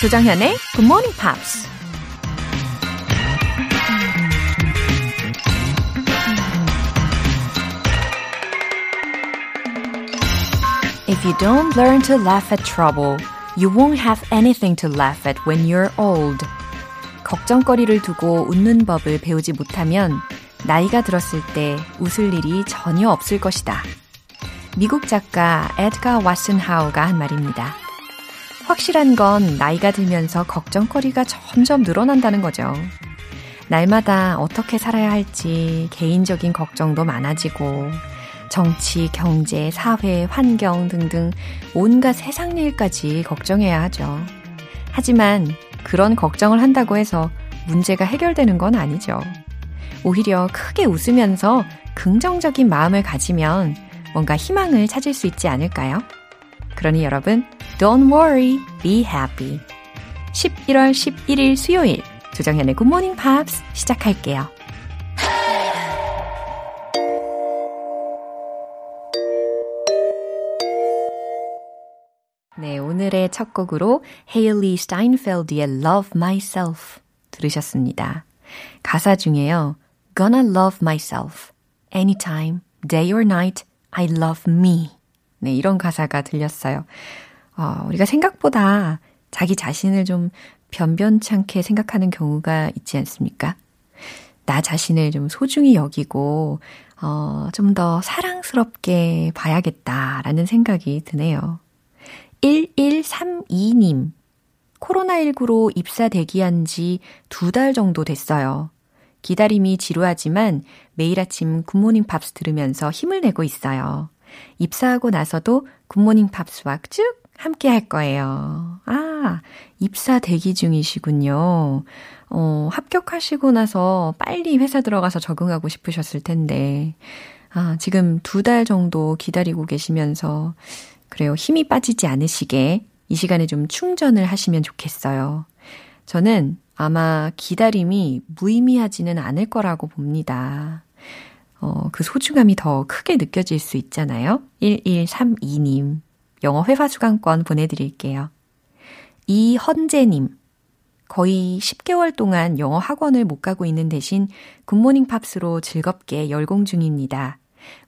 조정현의 Good Morning Pops. If you don't learn to laugh at trouble, you won't have anything to laugh at when you're old. 걱정거리를 두고 웃는 법을 배우지 못하면 나이가 들었을 때 웃을 일이 전혀 없을 것이다. 미국 작가 에드가 왓슨 하우가 한 말입니다. 확실한 건 나이가 들면서 걱정거리가 점점 늘어난다는 거죠. 날마다 어떻게 살아야 할지 개인적인 걱정도 많아지고 정치, 경제, 사회, 환경 등등 온갖 세상 일까지 걱정해야 하죠. 하지만 그런 걱정을 한다고 해서 문제가 해결되는 건 아니죠. 오히려 크게 웃으면서 긍정적인 마음을 가지면 뭔가 희망을 찾을 수 있지 않을까요? 그러니 여러분, don't worry, be happy. 11월 11일 수요일, 조정현의 Good Morning Pops 시작할게요. 네, 오늘의 첫 곡으로 헤일리 스타인펠드의 Love Myself 들으셨습니다. 가사 중에요. Gonna love myself. Anytime, day or night, I love me. 네, 이런 가사가 들렸어요. 어, 우리가 생각보다 자기 자신을 좀 변변찮게 생각하는 경우가 있지 않습니까? 나 자신을 좀 소중히 여기고, 어, 좀 더 사랑스럽게 봐야겠다라는 생각이 드네요. 1132님, 코로나19로 입사 대기한 지 두 달 정도 됐어요. 기다림이 지루하지만 매일 아침 굿모닝 팝스 들으면서 힘을 내고 있어요. 입사하고 나서도 굿모닝 팝스와 쭉 함께 할 거예요. 아, 입사 대기 중이시군요. 어, 합격하시고 나서 빨리 회사 들어가서 적응하고 싶으셨을 텐데, 아, 지금 두 달 정도 기다리고 계시면서, 그래요. 힘이 빠지지 않으시게 이 시간에 좀 충전을 하시면 좋겠어요. 저는 아마 기다림이 무의미하지는 않을 거라고 봅니다. 어, 그 소중함이 더 크게 느껴질 수 있잖아요. 1132님. 영어 회화 수강권 보내드릴게요. 이헌재님. 거의 10개월 동안 영어 학원을 못 가고 있는 대신 굿모닝 팝스로 즐겁게 열공 중입니다.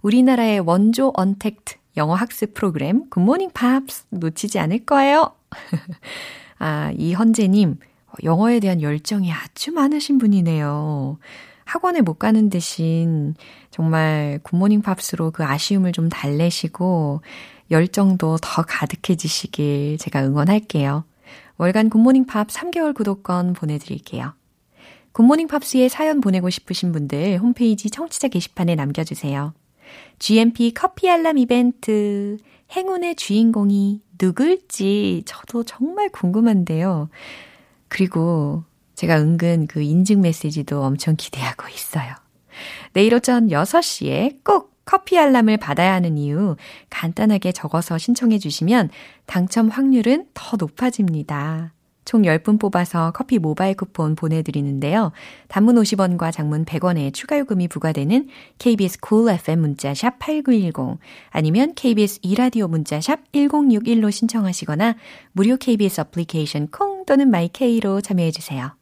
우리나라의 원조 언택트 영어 학습 프로그램 굿모닝 팝스 놓치지 않을 거예요. 아, 이헌재님. 영어에 대한 열정이 아주 많으신 분이네요. 학원에 못 가는 대신 정말 굿모닝 팝스로 그 아쉬움을 좀 달래시고 열정도 더 가득해지시길 제가 응원할게요. 월간 굿모닝 팝스 3개월 구독권 보내드릴게요. 굿모닝 팝스에 사연 보내고 싶으신 분들 홈페이지 청취자 게시판에 남겨주세요. GMP 커피 알람 이벤트 행운의 주인공이 누굴지 저도 정말 궁금한데요. 그리고 제가 은근 그 인증 메시지도 엄청 기대하고 있어요. 내일 오전 6시에 꼭 커피 알람을 받아야 하는 이유 간단하게 적어서 신청해 주시면 당첨 확률은 더 높아집니다. 총 10분 뽑아서 커피 모바일 쿠폰 보내드리는데요. 단문 50원과 장문 100원의 추가 요금이 부과되는 KBS cool FM 문자샵 8910 아니면 KBS 이라디오 문자샵 1061로 신청하시거나 무료 KBS 어플리케이션 콩 또는 마이케이로 참여해주세요.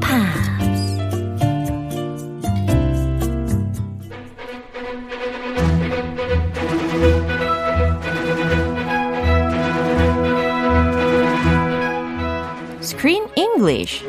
English.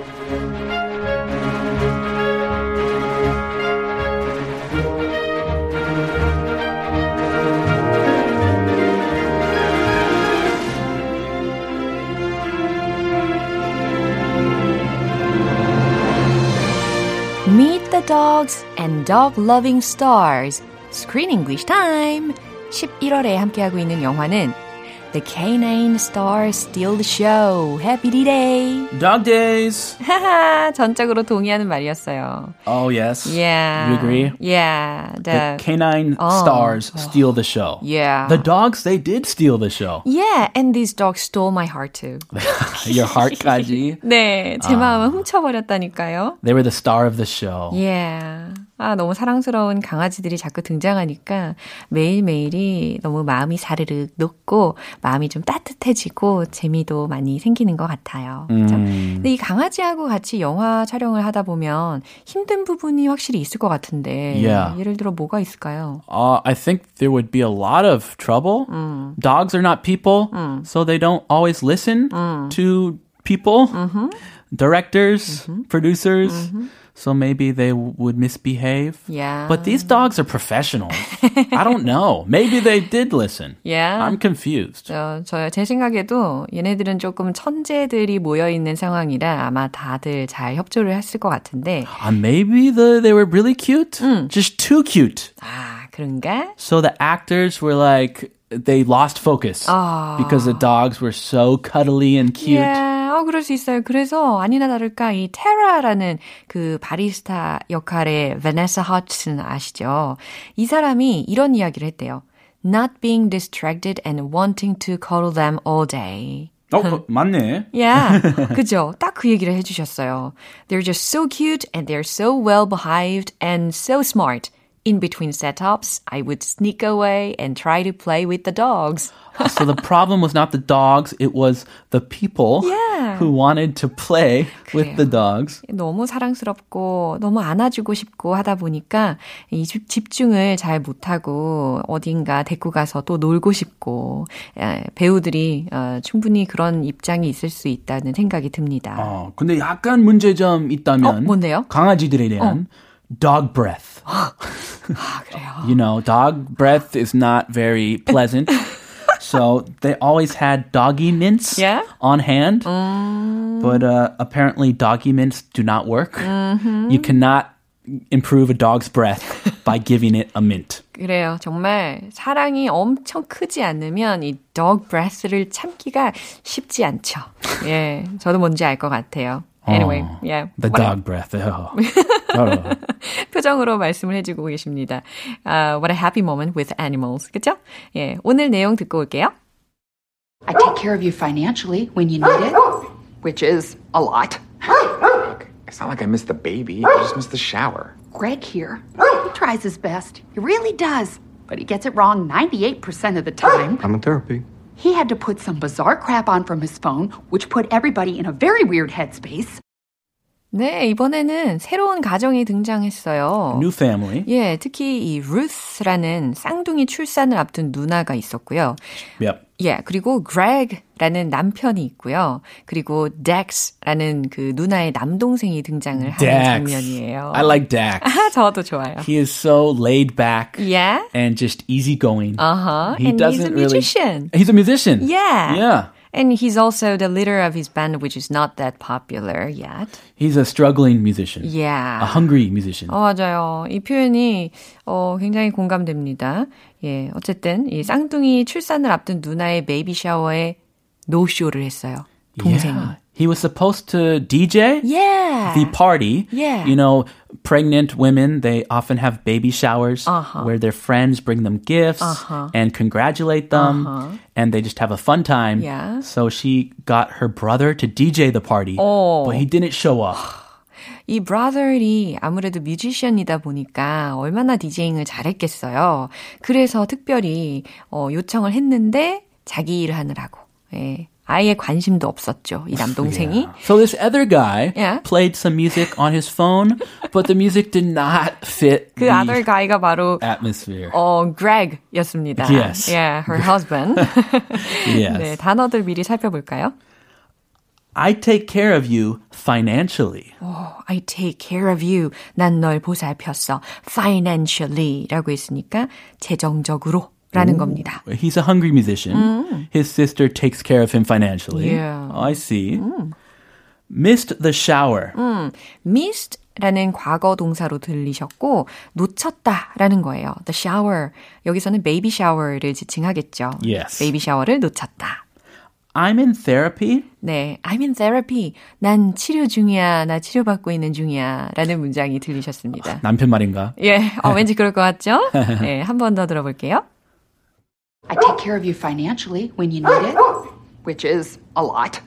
Meet the dogs and dog loving stars. Screen English time. 11월에 함께하고 있는 영화는 The canine stars steal the show. Happy day. Dog days. 하하, 전적으로 동의하는 말이었어요. Oh yes. Yeah. You agree? Yeah. The The, canine stars steal the show. Yeah. The dogs, they did steal the show. yeah, and these dogs stole my heart too. Your heart까지. 네, 제 마음을 훔쳐버렸다니까요. They were the star of the show. Yeah. 아, 너무 사랑스러운 강아지들이 자꾸 등장하니까 매일매일이 너무 마음이 사르륵 녹고 마음이 좀 따뜻해지고 재미도 많이 생기는 것 같아요. 그죠? 근데 이 강아지하고 같이 영화 촬영을 하다 보면 힘든 부분이 확실히 있을 것 같은데 Yeah. 예를 들어 뭐가 있을까요? Uh, I think there would be a lot of trouble. Dogs are not people, so they don't always listen to people, directors, producers. So maybe they w- would misbehave. Yeah. But these dogs are professionals. I don't know. Maybe they did listen. Yeah. I'm confused. 저, 저, 제 생각에도 얘네들은 조금 천재들이 모여있는 상황이라 아마 다들 잘 협조를 했을 것 같은데, Uh, maybe the, they were really cute. Just too cute. 아, 그런가? So the actors were like, they lost focus because the dogs were so cuddly and cute. Yeah, 어, 그럴 수 있어요. 그래서 아니나 다를까 이 테라라는 그 바리스타 역할의 베네사 허튼 아시죠? 이 사람이 이런 이야기를 했대요. Not being distracted and wanting to cuddle them all day. 어, 맞네. Yeah, 그죠? 딱 그 얘기를 해주셨어요. They're just so cute and they're so well behaved and so smart. In between setups, I would sneak away and try to play with the dogs. so the problem was not the dogs, it was the people Yeah. who wanted to play with the dogs. 너무 사랑스럽고 너무 안아주고 싶고 하다 보니까 이 집- 집중을 잘 못하고 어딘가 데리고 가서 또 놀고 싶고 예, 배우들이 어, 충분히 그런 입장이 있을 수 있다는 생각이 듭니다. 어, 근데 약간 문제점 있다면 어, 뭔데요? 강아지들에 대한 dog breath. 아, 그래요. You know, dog breath is not very pleasant. so they always had doggy mints Yeah? on hand. But uh, apparently, doggy mints do not work. You cannot improve a dog's breath by giving it a mint. 그래요. 정말 사랑이 엄청 크지 않으면 이 dog breath를 참기가 쉽지 않죠. 예, 저도 뭔지 알 것 같아요. Anyway, 어, yeah. The What a- dog breath. Oh. Oh. 표정으로 말씀을 해주고 계십니다. Uh, what a happy moment with animals. 그죠? 예, 오늘 내용 듣고 올게요. I take care of you financially when you need it, which is a lot. It's not like I missed the baby. I just missed the shower. Greg here, he tries his best. He really does. But he gets it wrong 98% of the time. I'm in therapy. He had to put some bizarre crap on from his phone, which put everybody in a very weird headspace. 네, 이번에는 새로운 가정이 등장했어요. New family. 예, 특히 이 루스라는 쌍둥이 출산을 앞둔 누나가 있었고요. Yep. 예, 그리고 Greg라는 남편이 있고요. 그리고 Dex라는 그 누나의 남동생이 등장을 하는 Dax. 장면이에요. I like Dax. 아, 저도 좋아요. He is so laid back Yeah. and just easygoing. Uh-huh. He and doesn't he's a really. musician. He's a musician. Yeah. Yeah. And he's also the leader of his band, which is not that popular yet. He's a struggling musician. Yeah. A hungry musician. 어, 맞아요. 이 표현이 어, 굉장히 공감됩니다. 예, 어쨌든 이 쌍둥이 출산을 앞둔 누나의 베이비 샤워에 노쇼를 했어요. 동생이. Yeah. He was supposed to DJ Yeah. the party. Yeah. You know, pregnant women, they often have baby showers Uh-huh. where their friends bring them gifts and congratulate them and they just have a fun time. Uh-huh. Yeah. So she got her brother to DJ the party, Oh. but he didn't show up. 이 브라더리 아무래도 뮤지션이다 보니까 얼마나 디제잉을 잘했겠어요. 그래서 특별히 어, 요청을 했는데 자기 일을 하느라고. 예. 아예 관심도 없었죠. 이 남동생이. So this other guy Yeah. played some music on his phone, but the music did not fit 그 the other guy가 바로 atmosphere. 어, Greg였습니다. Yes. Yeah, her husband. Yes. 네, 단어들 미리 살펴볼까요? I take care of you financially. I take care of you. 난 널 보살폈어. financially 라고 했으니까 재정적으로 라는 겁니다. He's a hungry musician. His sister takes care of him financially. Yeah. I see. Missed the shower. missed 라는 과거 동사로 들리셨고 놓쳤다 라는 거예요. The shower. 여기서는 baby shower를 지칭하겠죠. Yes. baby shower를 놓쳤다. I'm in therapy. 네, I'm in therapy. 난 치료 중이야. 나 치료받고 있는 중이야. 라는 문장이 들리셨습니다. 남편 말인가? 예, 어, 왠지 그럴 것 같죠? 네, 한 번 더 들어볼게요. I take care of you financially when you need it, which is a lot.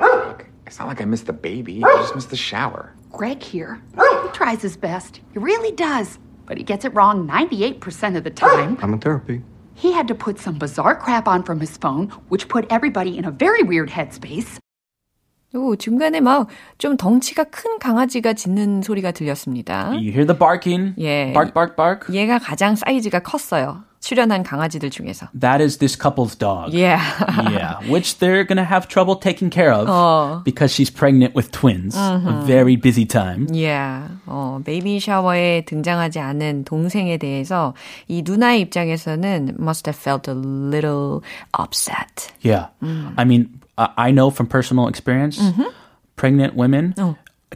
Look, it's not like I missed the baby. I just missed the shower. Greg here. He tries his best. He really does. But he gets it wrong 98% of the time. I'm in therapy. He had to put some bizarre crap on from his phone, which put everybody in a very weird headspace. 오, 중간에 막 좀 덩치가 큰 강아지가 짖는 소리가 들렸습니다. You hear the barking. Yeah. Bark, bark, bark. 얘가 가장 사이즈가 컸어요. 출연한 강아지들 중에서. That is this couple's dog. Yeah. yeah, which they're gonna have trouble taking care of 어. because she's pregnant with twins. A very busy time. Yeah. 어, 베이비 샤워에 등장하지 않은 동생에 대해서 이 누나의 입장에서는 must have felt a little upset. Yeah, I mean, I I know from personal experience, pregnant women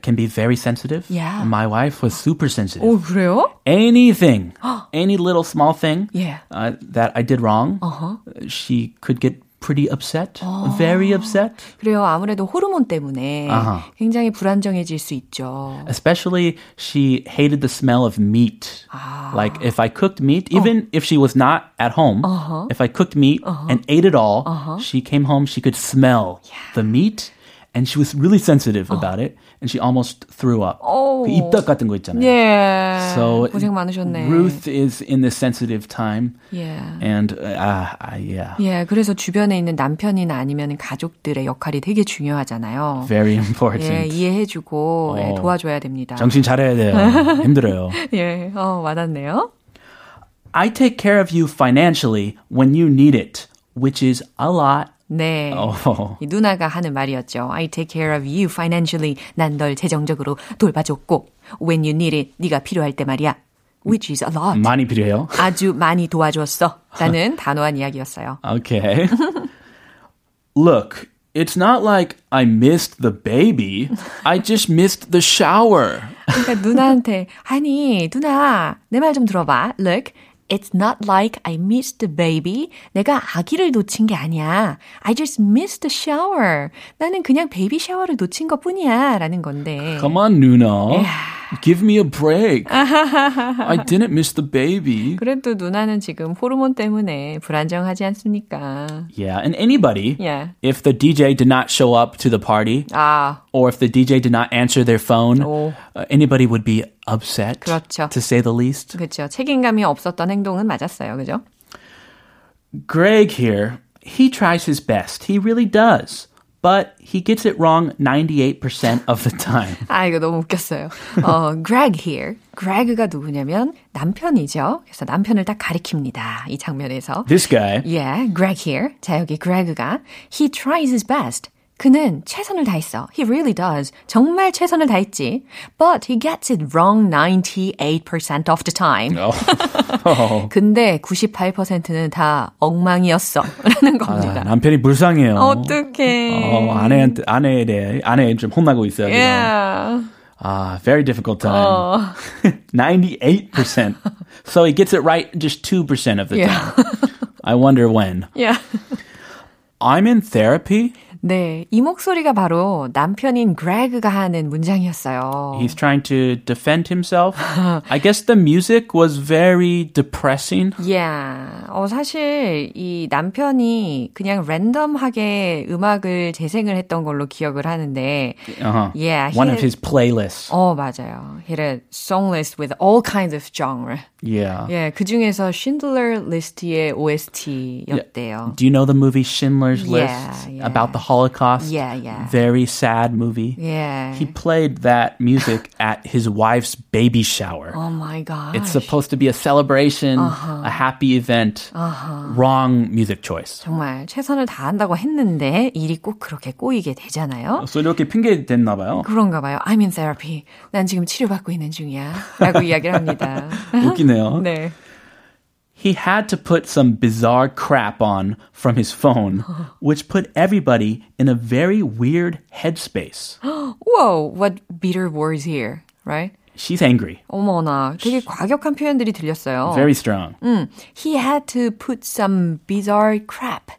can be very sensitive. Yeah. my wife was super sensitive. 오, 그래요? Anything, any little small thing Yeah. uh, that I did wrong, she could get pretty upset, very upset. 그래요. 아무래도 호르몬 때문에 아하. 굉장히 불안정해질 수 있죠. Especially, she hated the smell of meat. Like if I cooked meat, even if she was not at home, if I cooked meat and ate it all, she came home, she could smell the meat, and she was really sensitive about it, and she almost threw up. 오. 그 입덧 같은 거 있잖아요. 예. So 고생 많으셨네. Ruth is in this sensitive time, 예. and uh, uh, yeah, 예, 그래서 주변에 있는 남편이나 아니면 가족들의 역할이 되게 중요하잖아요. very important. 예, 이해해주고 예, 어. 도와줘야 됩니다. 정신 차려야 돼요. 힘들어요. 예, 어, 와닿네요. I take care of you financially when you need it, which is a lot. 네. 어. 이 누나가 하는 말이었죠. I take care of you financially. 난 널 재정적으로 돌봐줬고. When you need it. 네가 필요할 때 말이야. Which is a lot. 많이 필요해요. 아주 많이 도와줬어. 라는 단호한 이야기였어요. Okay. Look, it's not like I missed the baby. I just missed the shower. 그러니까 누나한테 아니 누나 내 말 좀 들어봐. Look, it's not like I missed the baby. 내가 아기를 놓친 게 아니야. I just missed the shower. 나는 그냥 베이비 샤워를 놓친 것 뿐이야 라는 건데. Come on, Nuno. Give me a break. I didn't miss the baby. 그래도 누나는 지금 호르몬 때문에 불안정하지 않습니까? Yeah, and anybody, Yeah. if the DJ did not show up to the party, 아, or if the DJ did not answer their phone, 오. uh, anybody would be upset, 그렇죠. to say the least. 그렇죠. 책임감이 없었던 행동은 맞았어요. 그죠? Greg here, he tries his best. He really does. But he gets it wrong 98% of the time. 아, 이거 너무 웃겼어요. 어, Greg here. Greg가 누구냐면 남편이죠. 그래서 남편을 딱 가리킵니다. 이 장면에서. This guy, Yeah, Greg here. 자, 여기 Greg가 he tries his best. 그는 최선을 다했어. He really does. 정말 최선을 다했지. But he gets it wrong 98% of the time. oh, 근데 98%는 다 엉망이었어. 라는 아, 겁니다. 남편이 불쌍해요. 어떡해. 어, 아내한테, 아내에 대해, 아내에 좀 혼나고 있어요. 지금. Yeah. Ah, very difficult time. 98%. so he gets it right just 2% of the Yeah. time. I wonder when. Yeah. I'm in therapy. 네, 이 목소리가 바로 남편인 그레그가 하는 문장이었어요. He's trying to defend himself. I guess the music was very depressing. Yeah. 어, 사실 이 남편이 그냥 랜덤하게 음악을 재생을 했던 걸로 기억을 하는데 Uh-huh. Yeah, One of his playlists. 어, 맞아요. He had a song list with all kinds of genre. Yeah. 예, 그 중에서 Schindler List의 OST였대요. Do you know the movie Schindler's Yeah, List yeah. about the Holocaust? Yeah, yeah. Very sad movie. 예. He played that music at his wife's baby shower. Oh my god. It's supposed to be a celebration, Uh-huh. a happy event. Wrong music choice. 정말 최선을 다한다고 했는데 일이 꼭 그렇게 꼬이게 되잖아요. So 이렇게 핑계 댔나 봐요. 그런가 봐요. I'm in therapy. 난 지금 치료받고 있는 중이야. 라고 이야기를 합니다. 웃기네요. 네. He had to put some bizarre crap on from his phone, which put everybody in a very weird headspace. Whoa, what bitter words here. right? She's angry. 어머나, 되게 과격한 표현들이 들렸어요. Very strong. 음, he had to put some bizarre crap.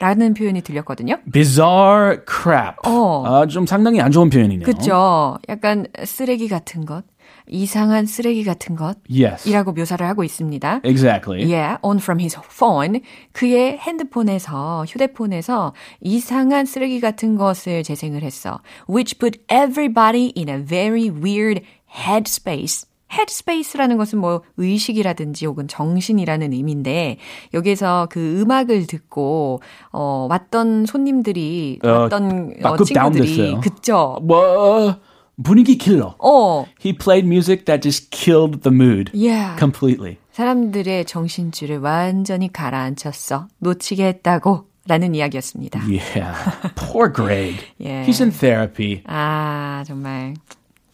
라는 표현이 들렸거든요. Bizarre crap. 어. 아, 좀 상당히 안 좋은 표현이네요. 그쵸. 약간 쓰레기 같은 것, 이상한 쓰레기 같은 것. Yes. 이라고 묘사를 하고 있습니다. Exactly. Yeah, on from his phone. 그의 핸드폰에서, 휴대폰에서 이상한 쓰레기 같은 것을 재생을 했어. Which put everybody in a very weird headspace. headspace라는 것은 뭐 의식이라든지 혹은 정신이라는 의미인데 여기에서 그 음악을 듣고 어 왔던 손님들이 어, 왔던 어, 막급 친구들이. 그쵸. 뭐 분위기 킬러. 어. He played music that just killed the mood Yeah. completely. 사람들의 정신줄을 완전히 가라앉혔어. 놓치게 했다고. 라는 이야기였습니다. Yeah. Poor Greg. Yeah. He's in therapy. 아, 정말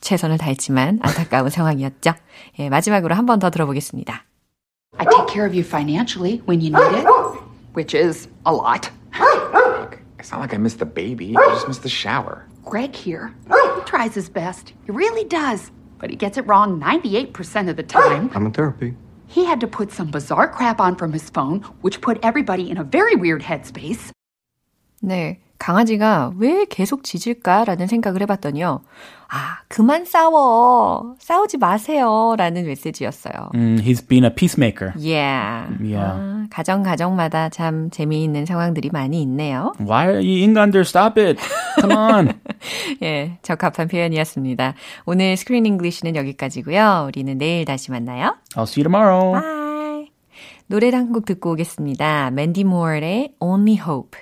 최선을 다했지만 안타까운 상황이었죠. 예, 마지막으로 한 번 더 들어보겠습니다. I take care of you financially when you need it, which is a lot. Look, it's not like I missed the baby. I just missed the shower. Greg here, oh! he tries his best. He really does. But he gets it wrong 98% of the time. I'm in therapy. He had to put some bizarre crap on from his phone, which put everybody in a very weird headspace. 네. 강아지가 왜 계속 짖을까라는 생각을 해봤더니요. 아, 그만 싸워. 싸우지 마세요. 라는 메시지였어요. Mm, he's been a peacemaker. Yeah. Yeah. 아, 가정, 가정마다 참 재미있는 상황들이 많이 있네요. Why are you 인간들? Stop it. Come on. 예, 적합한 표현이었습니다. 오늘 Screen English는 여기까지고요. 우리는 내일 다시 만나요. I'll see you tomorrow. Bye. 노래 한곡 듣고 오겠습니다. 맨디 모어의 Only Hope.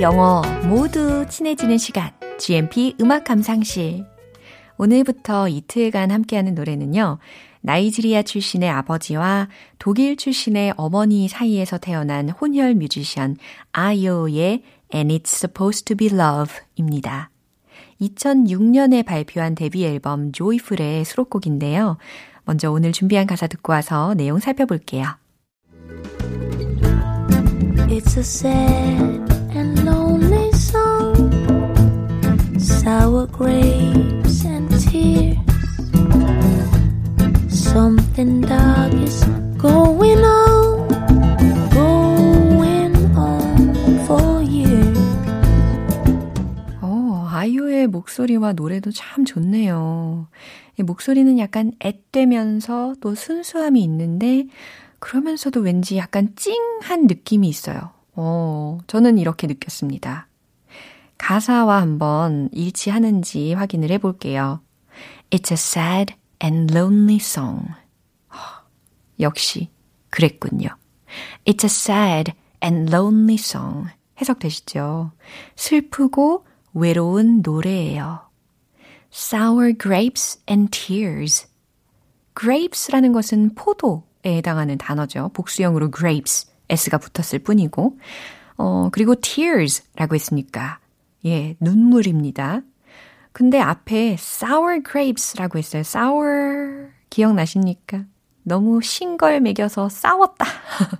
영어 모두 친해지는 시간 GMP 음악 감상실 오늘부터 이틀간 함께하는 노래는요. 나이지리아 출신의 아버지와 독일 출신의 어머니 사이에서 태어난 혼혈 뮤지션 아이오의 And It's Supposed to Be Love입니다. 2006년에 발표한 데뷔 앨범 Joyful의 수록곡인데요. 먼저 오늘 준비한 가사 듣고 와서 내용 살펴볼게요. It's a sad Sour grapes and tears. Something dark is going on, going on for years. 어, 아이유의 목소리와 노래도 참 좋네요. 이 목소리는 약간 앳되면서 또 순수함이 있는데 그러면서도 왠지 약간 찡한 느낌이 있어요. 어, 저는 이렇게 느꼈습니다. 가사와 한번 일치하는지 확인을 해볼게요. It's a sad and lonely song. 하, 역시 그랬군요. It's a sad and lonely song. 해석되시죠? 슬프고 외로운 노래예요. Sour grapes and tears. grapes라는 것은 포도에 해당하는 단어죠. 복수형으로 grapes, s가 붙었을 뿐이고, 어, 그리고 tears라고 했으니까, 예, 눈물입니다. 근데 앞에 sour grapes라고 했어요. sour 기억나십니까? 너무 싱걸 먹여서 싸웠다.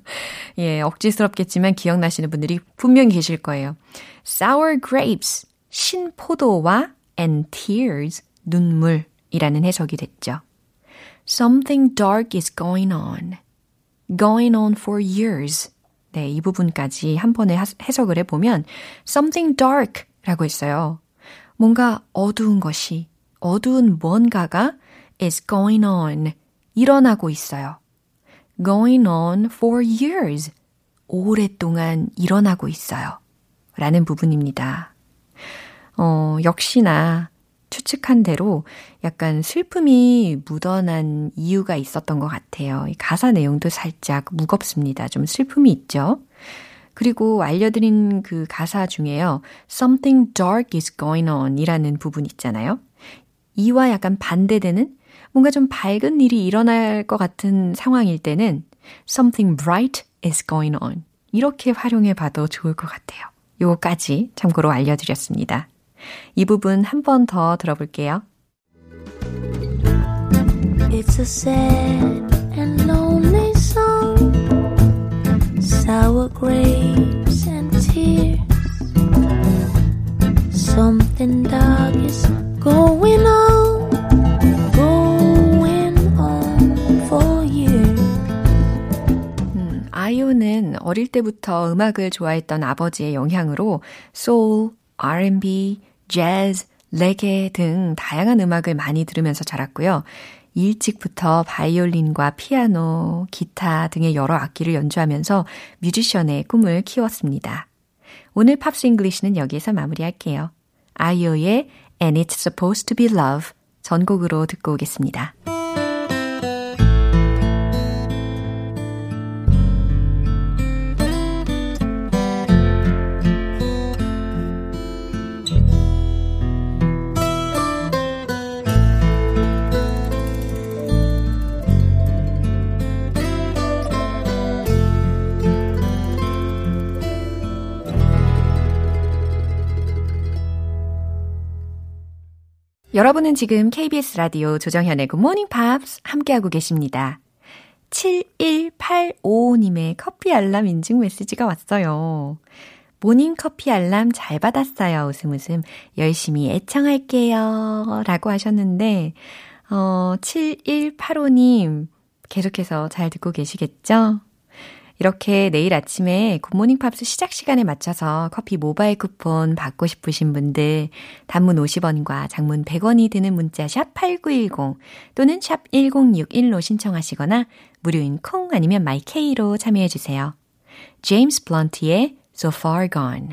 예, 억지스럽겠지만 기억나시는 분들이 분명히 계실 거예요. sour grapes, 신포도와 and tears, 눈물이라는 해석이 됐죠. Something dark is going on. going on for years. 네, 이 부분까지 한 번에 해석을 해보면 something dark 라고 했어요. 뭔가 어두운 것이, 어두운 뭔가가 is going on, 일어나고 있어요. going on for years, 오랫동안 일어나고 있어요. 라는 부분입니다. 어, 역시나 추측한 대로 약간 슬픔이 묻어난 이유가 있었던 것 같아요. 이 가사 내용도 살짝 무겁습니다. 좀 슬픔이 있죠. 그리고 알려드린 그 가사 중에요. Something dark is going on 이라는 부분 있잖아요. 이와 약간 반대되는 뭔가 좀 밝은 일이 일어날 것 같은 상황일 때는 Something bright is going on. 이렇게 활용해 봐도 좋을 것 같아요. 요거까지 참고로 알려드렸습니다. 이 부분 한 번 더 들어볼게요. It's a sad and lonely song. Sour grapes and tears. Something dark is going on. Going on for years. 음, 아이오는 어릴 때부터 음악을 좋아했던 아버지의 영향으로 소울, R&B, 재즈, 레게 등 다양한 음악을 많이 들으면서 자랐고요. 일찍부터 바이올린과 피아노, 기타 등의 여러 악기를 연주하면서 뮤지션의 꿈을 키웠습니다. 오늘 Pops English는 여기에서 마무리할게요. 아요의 And It's Supposed to Be Love 전곡으로 듣고 오겠습니다. 여러분은 지금 KBS 라디오 조정현의 Morning Pops 함께하고 계십니다. 7185님의 커피 알람 인증 메시지가 왔어요. 모닝 커피 알람 잘 받았어요. 웃음 웃음. 열심히 애청할게요. 라고 하셨는데, 어, 7185님, 계속해서 잘 듣고 계시겠죠? 이렇게 내일 아침에 굿모닝 팝스 시작 시간에 맞춰서 커피 모바일 쿠폰 받고 싶으신 분들 단문 50원과 장문 100원이 드는 문자 샵 8910 또는 샵 1061로 신청하시거나 무료인 콩 아니면 마이케이로 참여해 주세요. 제임스 블런트의 So Far Gone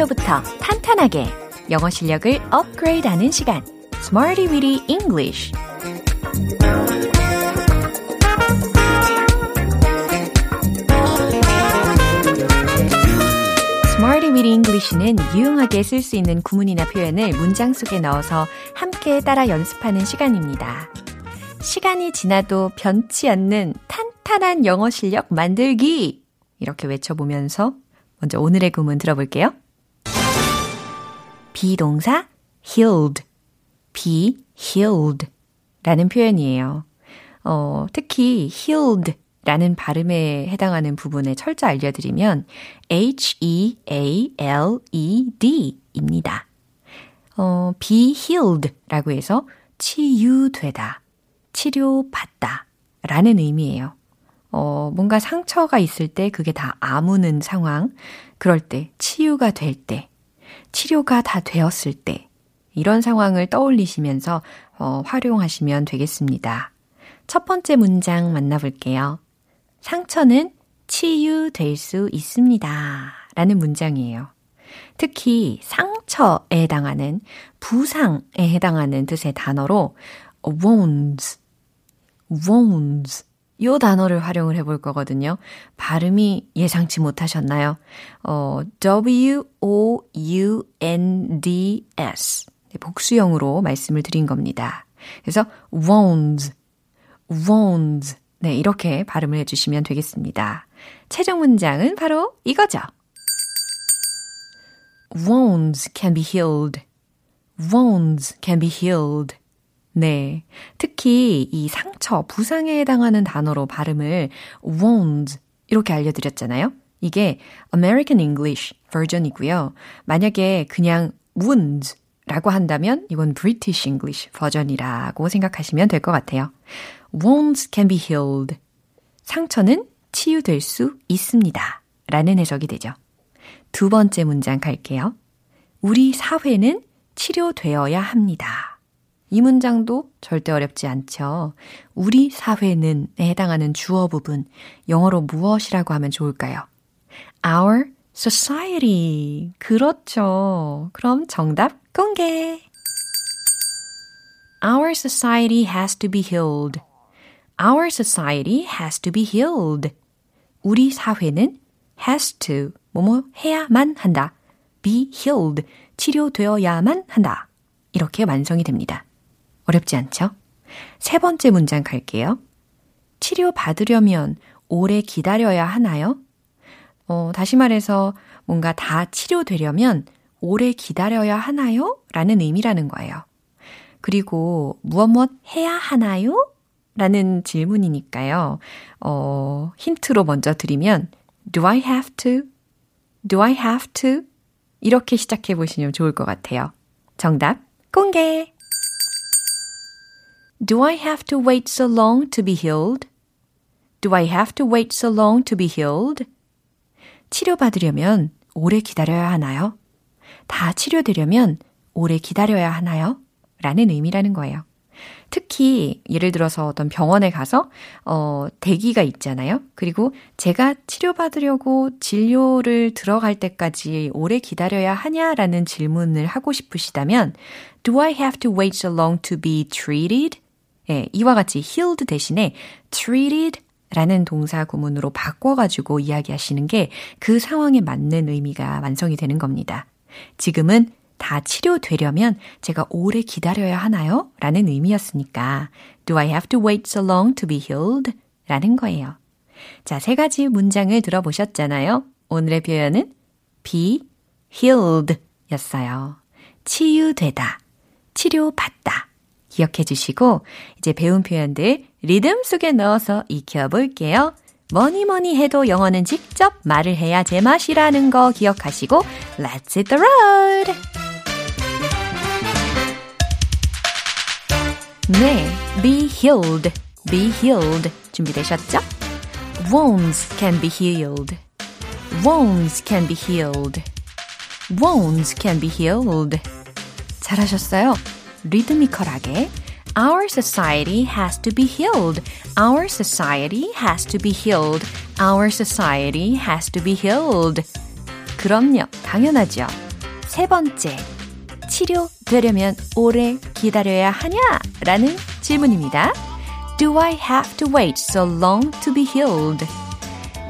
기초부터 탄탄하게 영어 실력을 업그레이드하는 시간 Smarty Weedy English Weedy English는 유용하게 쓸 수 있는 구문이나 표현을 문장 속에 넣어서 함께 따라 연습하는 시간입니다. 시간이 지나도 변치 않는 탄탄한 영어 실력 만들기! 이렇게 외쳐보면서 먼저 오늘의 구문 들어볼게요. 비동사 healed, be healed 라는 표현이에요. 어, 특히 healed 라는 발음에 해당하는 부분에 철저 알려드리면 H-E-A-L-E-D 입니다. 어, be healed 라고 해서 치유되다, 치료받다 라는 의미예요. 어, 뭔가 상처가 있을 때 그게 다 아무는 상황, 그럴 때, 치유가 될 때, 치료가 다 되었을 때, 이런 상황을 떠올리시면서 어, 활용하시면 되겠습니다. 첫 번째 문장 만나볼게요. 상처는 치유될 수 있습니다. 라는 문장이에요. 특히 상처에 해당하는 부상에 해당하는 뜻의 단어로 wounds, wounds 요 단어를 활용을 해볼 거거든요. 발음이 예상치 못하셨나요? 어, W-O-U-N-D-S. 복수형으로 말씀을 드린 겁니다. 그래서 wounds, wounds. 네, 이렇게 발음을 해주시면 되겠습니다. 최종 문장은 바로 이거죠. Wounds can be healed. Wounds can be healed. 네. 특히 이 상처, 부상에 해당하는 단어로 발음을 wounds 이렇게 알려드렸잖아요. 이게 American English 버전이고요. 만약에 그냥 wounds 라고 한다면 이건 British English 버전이라고 생각하시면 될 것 같아요. Wounds can be healed. 상처는 치유될 수 있습니다. 라는 해석이 되죠. 두 번째 문장 갈게요. 우리 사회는 치료되어야 합니다. 이 문장도 절대 어렵지 않죠. 우리 사회는에 해당하는 주어 부분, 영어로 무엇이라고 하면 좋을까요? Our society. 그렇죠. 그럼 정답 공개. Our society has to be healed. Our society has to be healed. 우리 사회는 has to, 뭐뭐 해야만 한다. be healed, 치료되어야만 한다. 이렇게 완성이 됩니다. 어렵지 않죠? 세 번째 문장 갈게요. 치료 받으려면 오래 기다려야 하나요? 어, 다시 말해서 뭔가 다 치료되려면 오래 기다려야 하나요? 라는 의미라는 거예요. 그리고 무엇 무엇 해야 하나요? 라는 질문이니까요. 어, 힌트로 먼저 드리면 Do I have to? Do I have to? 이렇게 시작해 보시면 좋을 것 같아요. 정답 공개! Do I have to wait so long to be healed? Do I have to wait so long to be healed? 치료받으려면 오래 기다려야 하나요? 다 치료되려면 오래 기다려야 하나요? 라는 의미라는 거예요. 특히 예를 들어서 어떤 병원에 가서 어 대기가 있잖아요. 그리고 제가 치료받으려고 진료를 들어갈 때까지 오래 기다려야 하냐라는 질문을 하고 싶으시다면 Do I have to wait so long to be treated? 예, 이와 같이 healed 대신에 treated 라는 동사 구문으로 바꿔가지고 이야기하시는 게 그 상황에 맞는 의미가 완성이 되는 겁니다. 지금은 다 치료되려면 제가 오래 기다려야 하나요? 라는 의미였으니까 Do I have to wait so long to be healed? 라는 거예요. 자, 세 가지 문장을 들어보셨잖아요. 오늘의 표현은 be healed 였어요. 치유되다, 치료받다. 기억해 주시고 이제 배운 표현들 리듬 속에 넣어서 익혀볼게요. 뭐니 뭐니 해도 영어는 직접 말을 해야 제맛이라는 거 기억하시고 Let's hit the road! 네, be healed, be healed 준비되셨죠? Wounds can be healed. Wounds can be healed. Wounds can be healed. 잘하셨어요. 리드미컬하게 Our society has to be healed. Our society has to be healed. Our society has to be healed. 그럼요, 당연하죠. 세 번째, 치료되려면 오래 기다려야 하냐? 라는 질문입니다. Do I have to wait so long to be healed?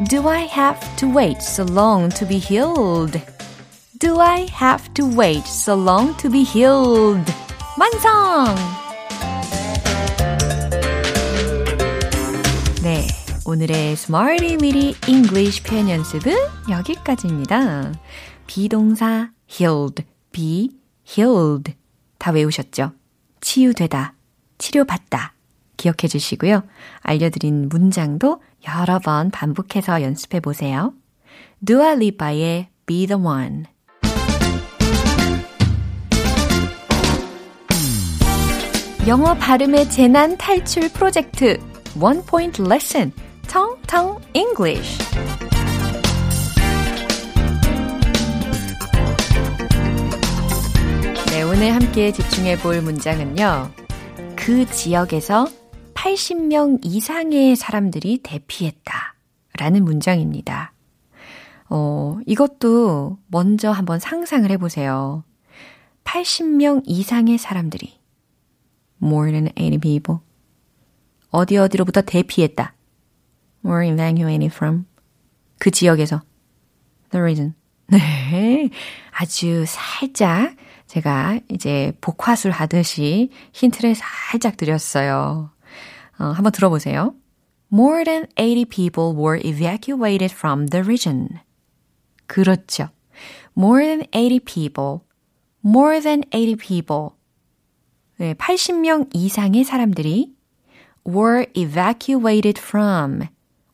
Do I have to wait so long to be healed? Do I have to wait so long to be healed? 완성! 네, 오늘의 Smarty Weedy English 표현 연습은 여기까지입니다. 비동사 healed, be healed 다 외우셨죠? 치유되다, 치료받다 기억해 주시고요. 알려드린 문장도 여러 번 반복해서 연습해 보세요. Lipa의 Be the One 영어 발음의 재난 탈출 프로젝트 One Point Lesson 텅텅 English 네, 오늘 함께 집중해 볼 문장은요. 그 지역에서 80명 이상의 사람들이 대피했다. 라는 문장입니다. 어, 이것도 먼저 한번 상상을 해보세요. 80명 이상의 사람들이. More than 80 people. 어디 어디로부터 대피했다. Were evacuated from. 그 지역에서. The reason. 네. 아주 살짝 제가 이제 복화술 하듯이 힌트를 살짝 드렸어요. 어, 한번 들어보세요. More than 80 people were evacuated from the region. 그렇죠. More than 80 people. More than 80 people. 네, 80명 이상의 사람들이 were evacuated from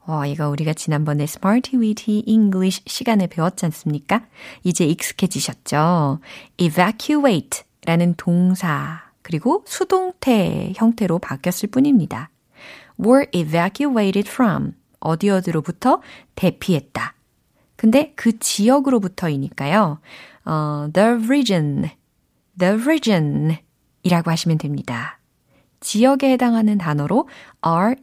와, 이거 우리가 지난번에 Smarty Weedy English 시간에 배웠지 않습니까? 이제 익숙해지셨죠? evacuate 라는 동사, 그리고 수동태 형태로 바뀌었을 뿐입니다. were evacuated from 어디 어디로부터 대피했다. 근데 그 지역으로부터이니까요. 어, the region, the region 이라고 하시면 됩니다. 지역에 해당하는 단어로 R-E-G-I-O-N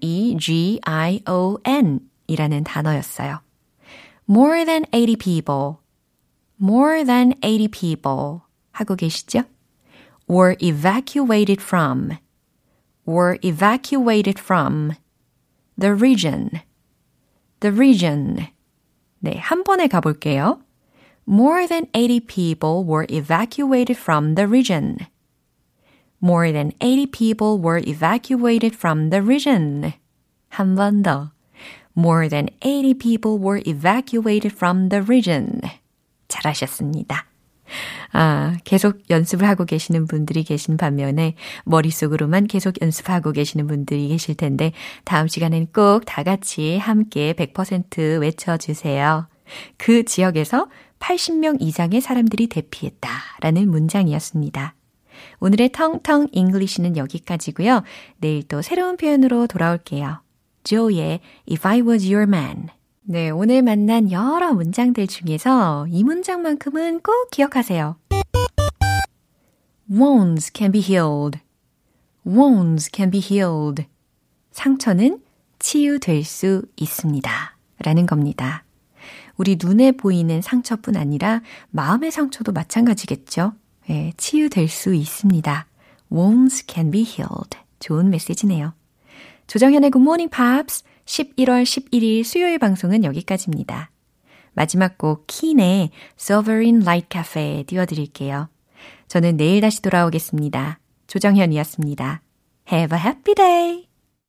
이라는 단어였어요. More than 80 people. More than 80 people. 하고 계시죠? Were evacuated from. Were evacuated from. The region. The region. 네, 한 번에 가볼게요. More than 80 people were evacuated from the region. More than 80 people were evacuated from the region. 한 번 더. More than 80 people were evacuated from the region. 잘하셨습니다. 아, 계속 연습을 하고 계시는 분들이 계신 반면에 머릿속으로만 계속 연습하고 계시는 분들이 계실 텐데 다음 시간엔 꼭 다 같이 함께 100% 외쳐주세요. 그 지역에서 80명 이상의 사람들이 대피했다 라는 문장이었습니다. 오늘의 텅텅 English는 여기까지고요. 내일 또 새로운 표현으로 돌아올게요. 조의 If I Was Your Man 네, 오늘 만난 여러 문장들 중에서 이 문장만큼은 꼭 기억하세요. Wounds can be healed. Wounds can be healed. 상처는 치유될 수 있습니다. 라는 겁니다. 우리 눈에 보이는 상처뿐 아니라 마음의 상처도 마찬가지겠죠. 예, 치유될 수 있습니다. Wounds can be healed. 좋은 메시지네요. 조정현의 Good Morning Pops 11월 11일 수요일 방송은 여기까지입니다. 마지막 곡 킨의 Sovereign Light Cafe 띄워드릴게요. 저는 내일 다시 돌아오겠습니다. 조정현이었습니다. Have a happy day!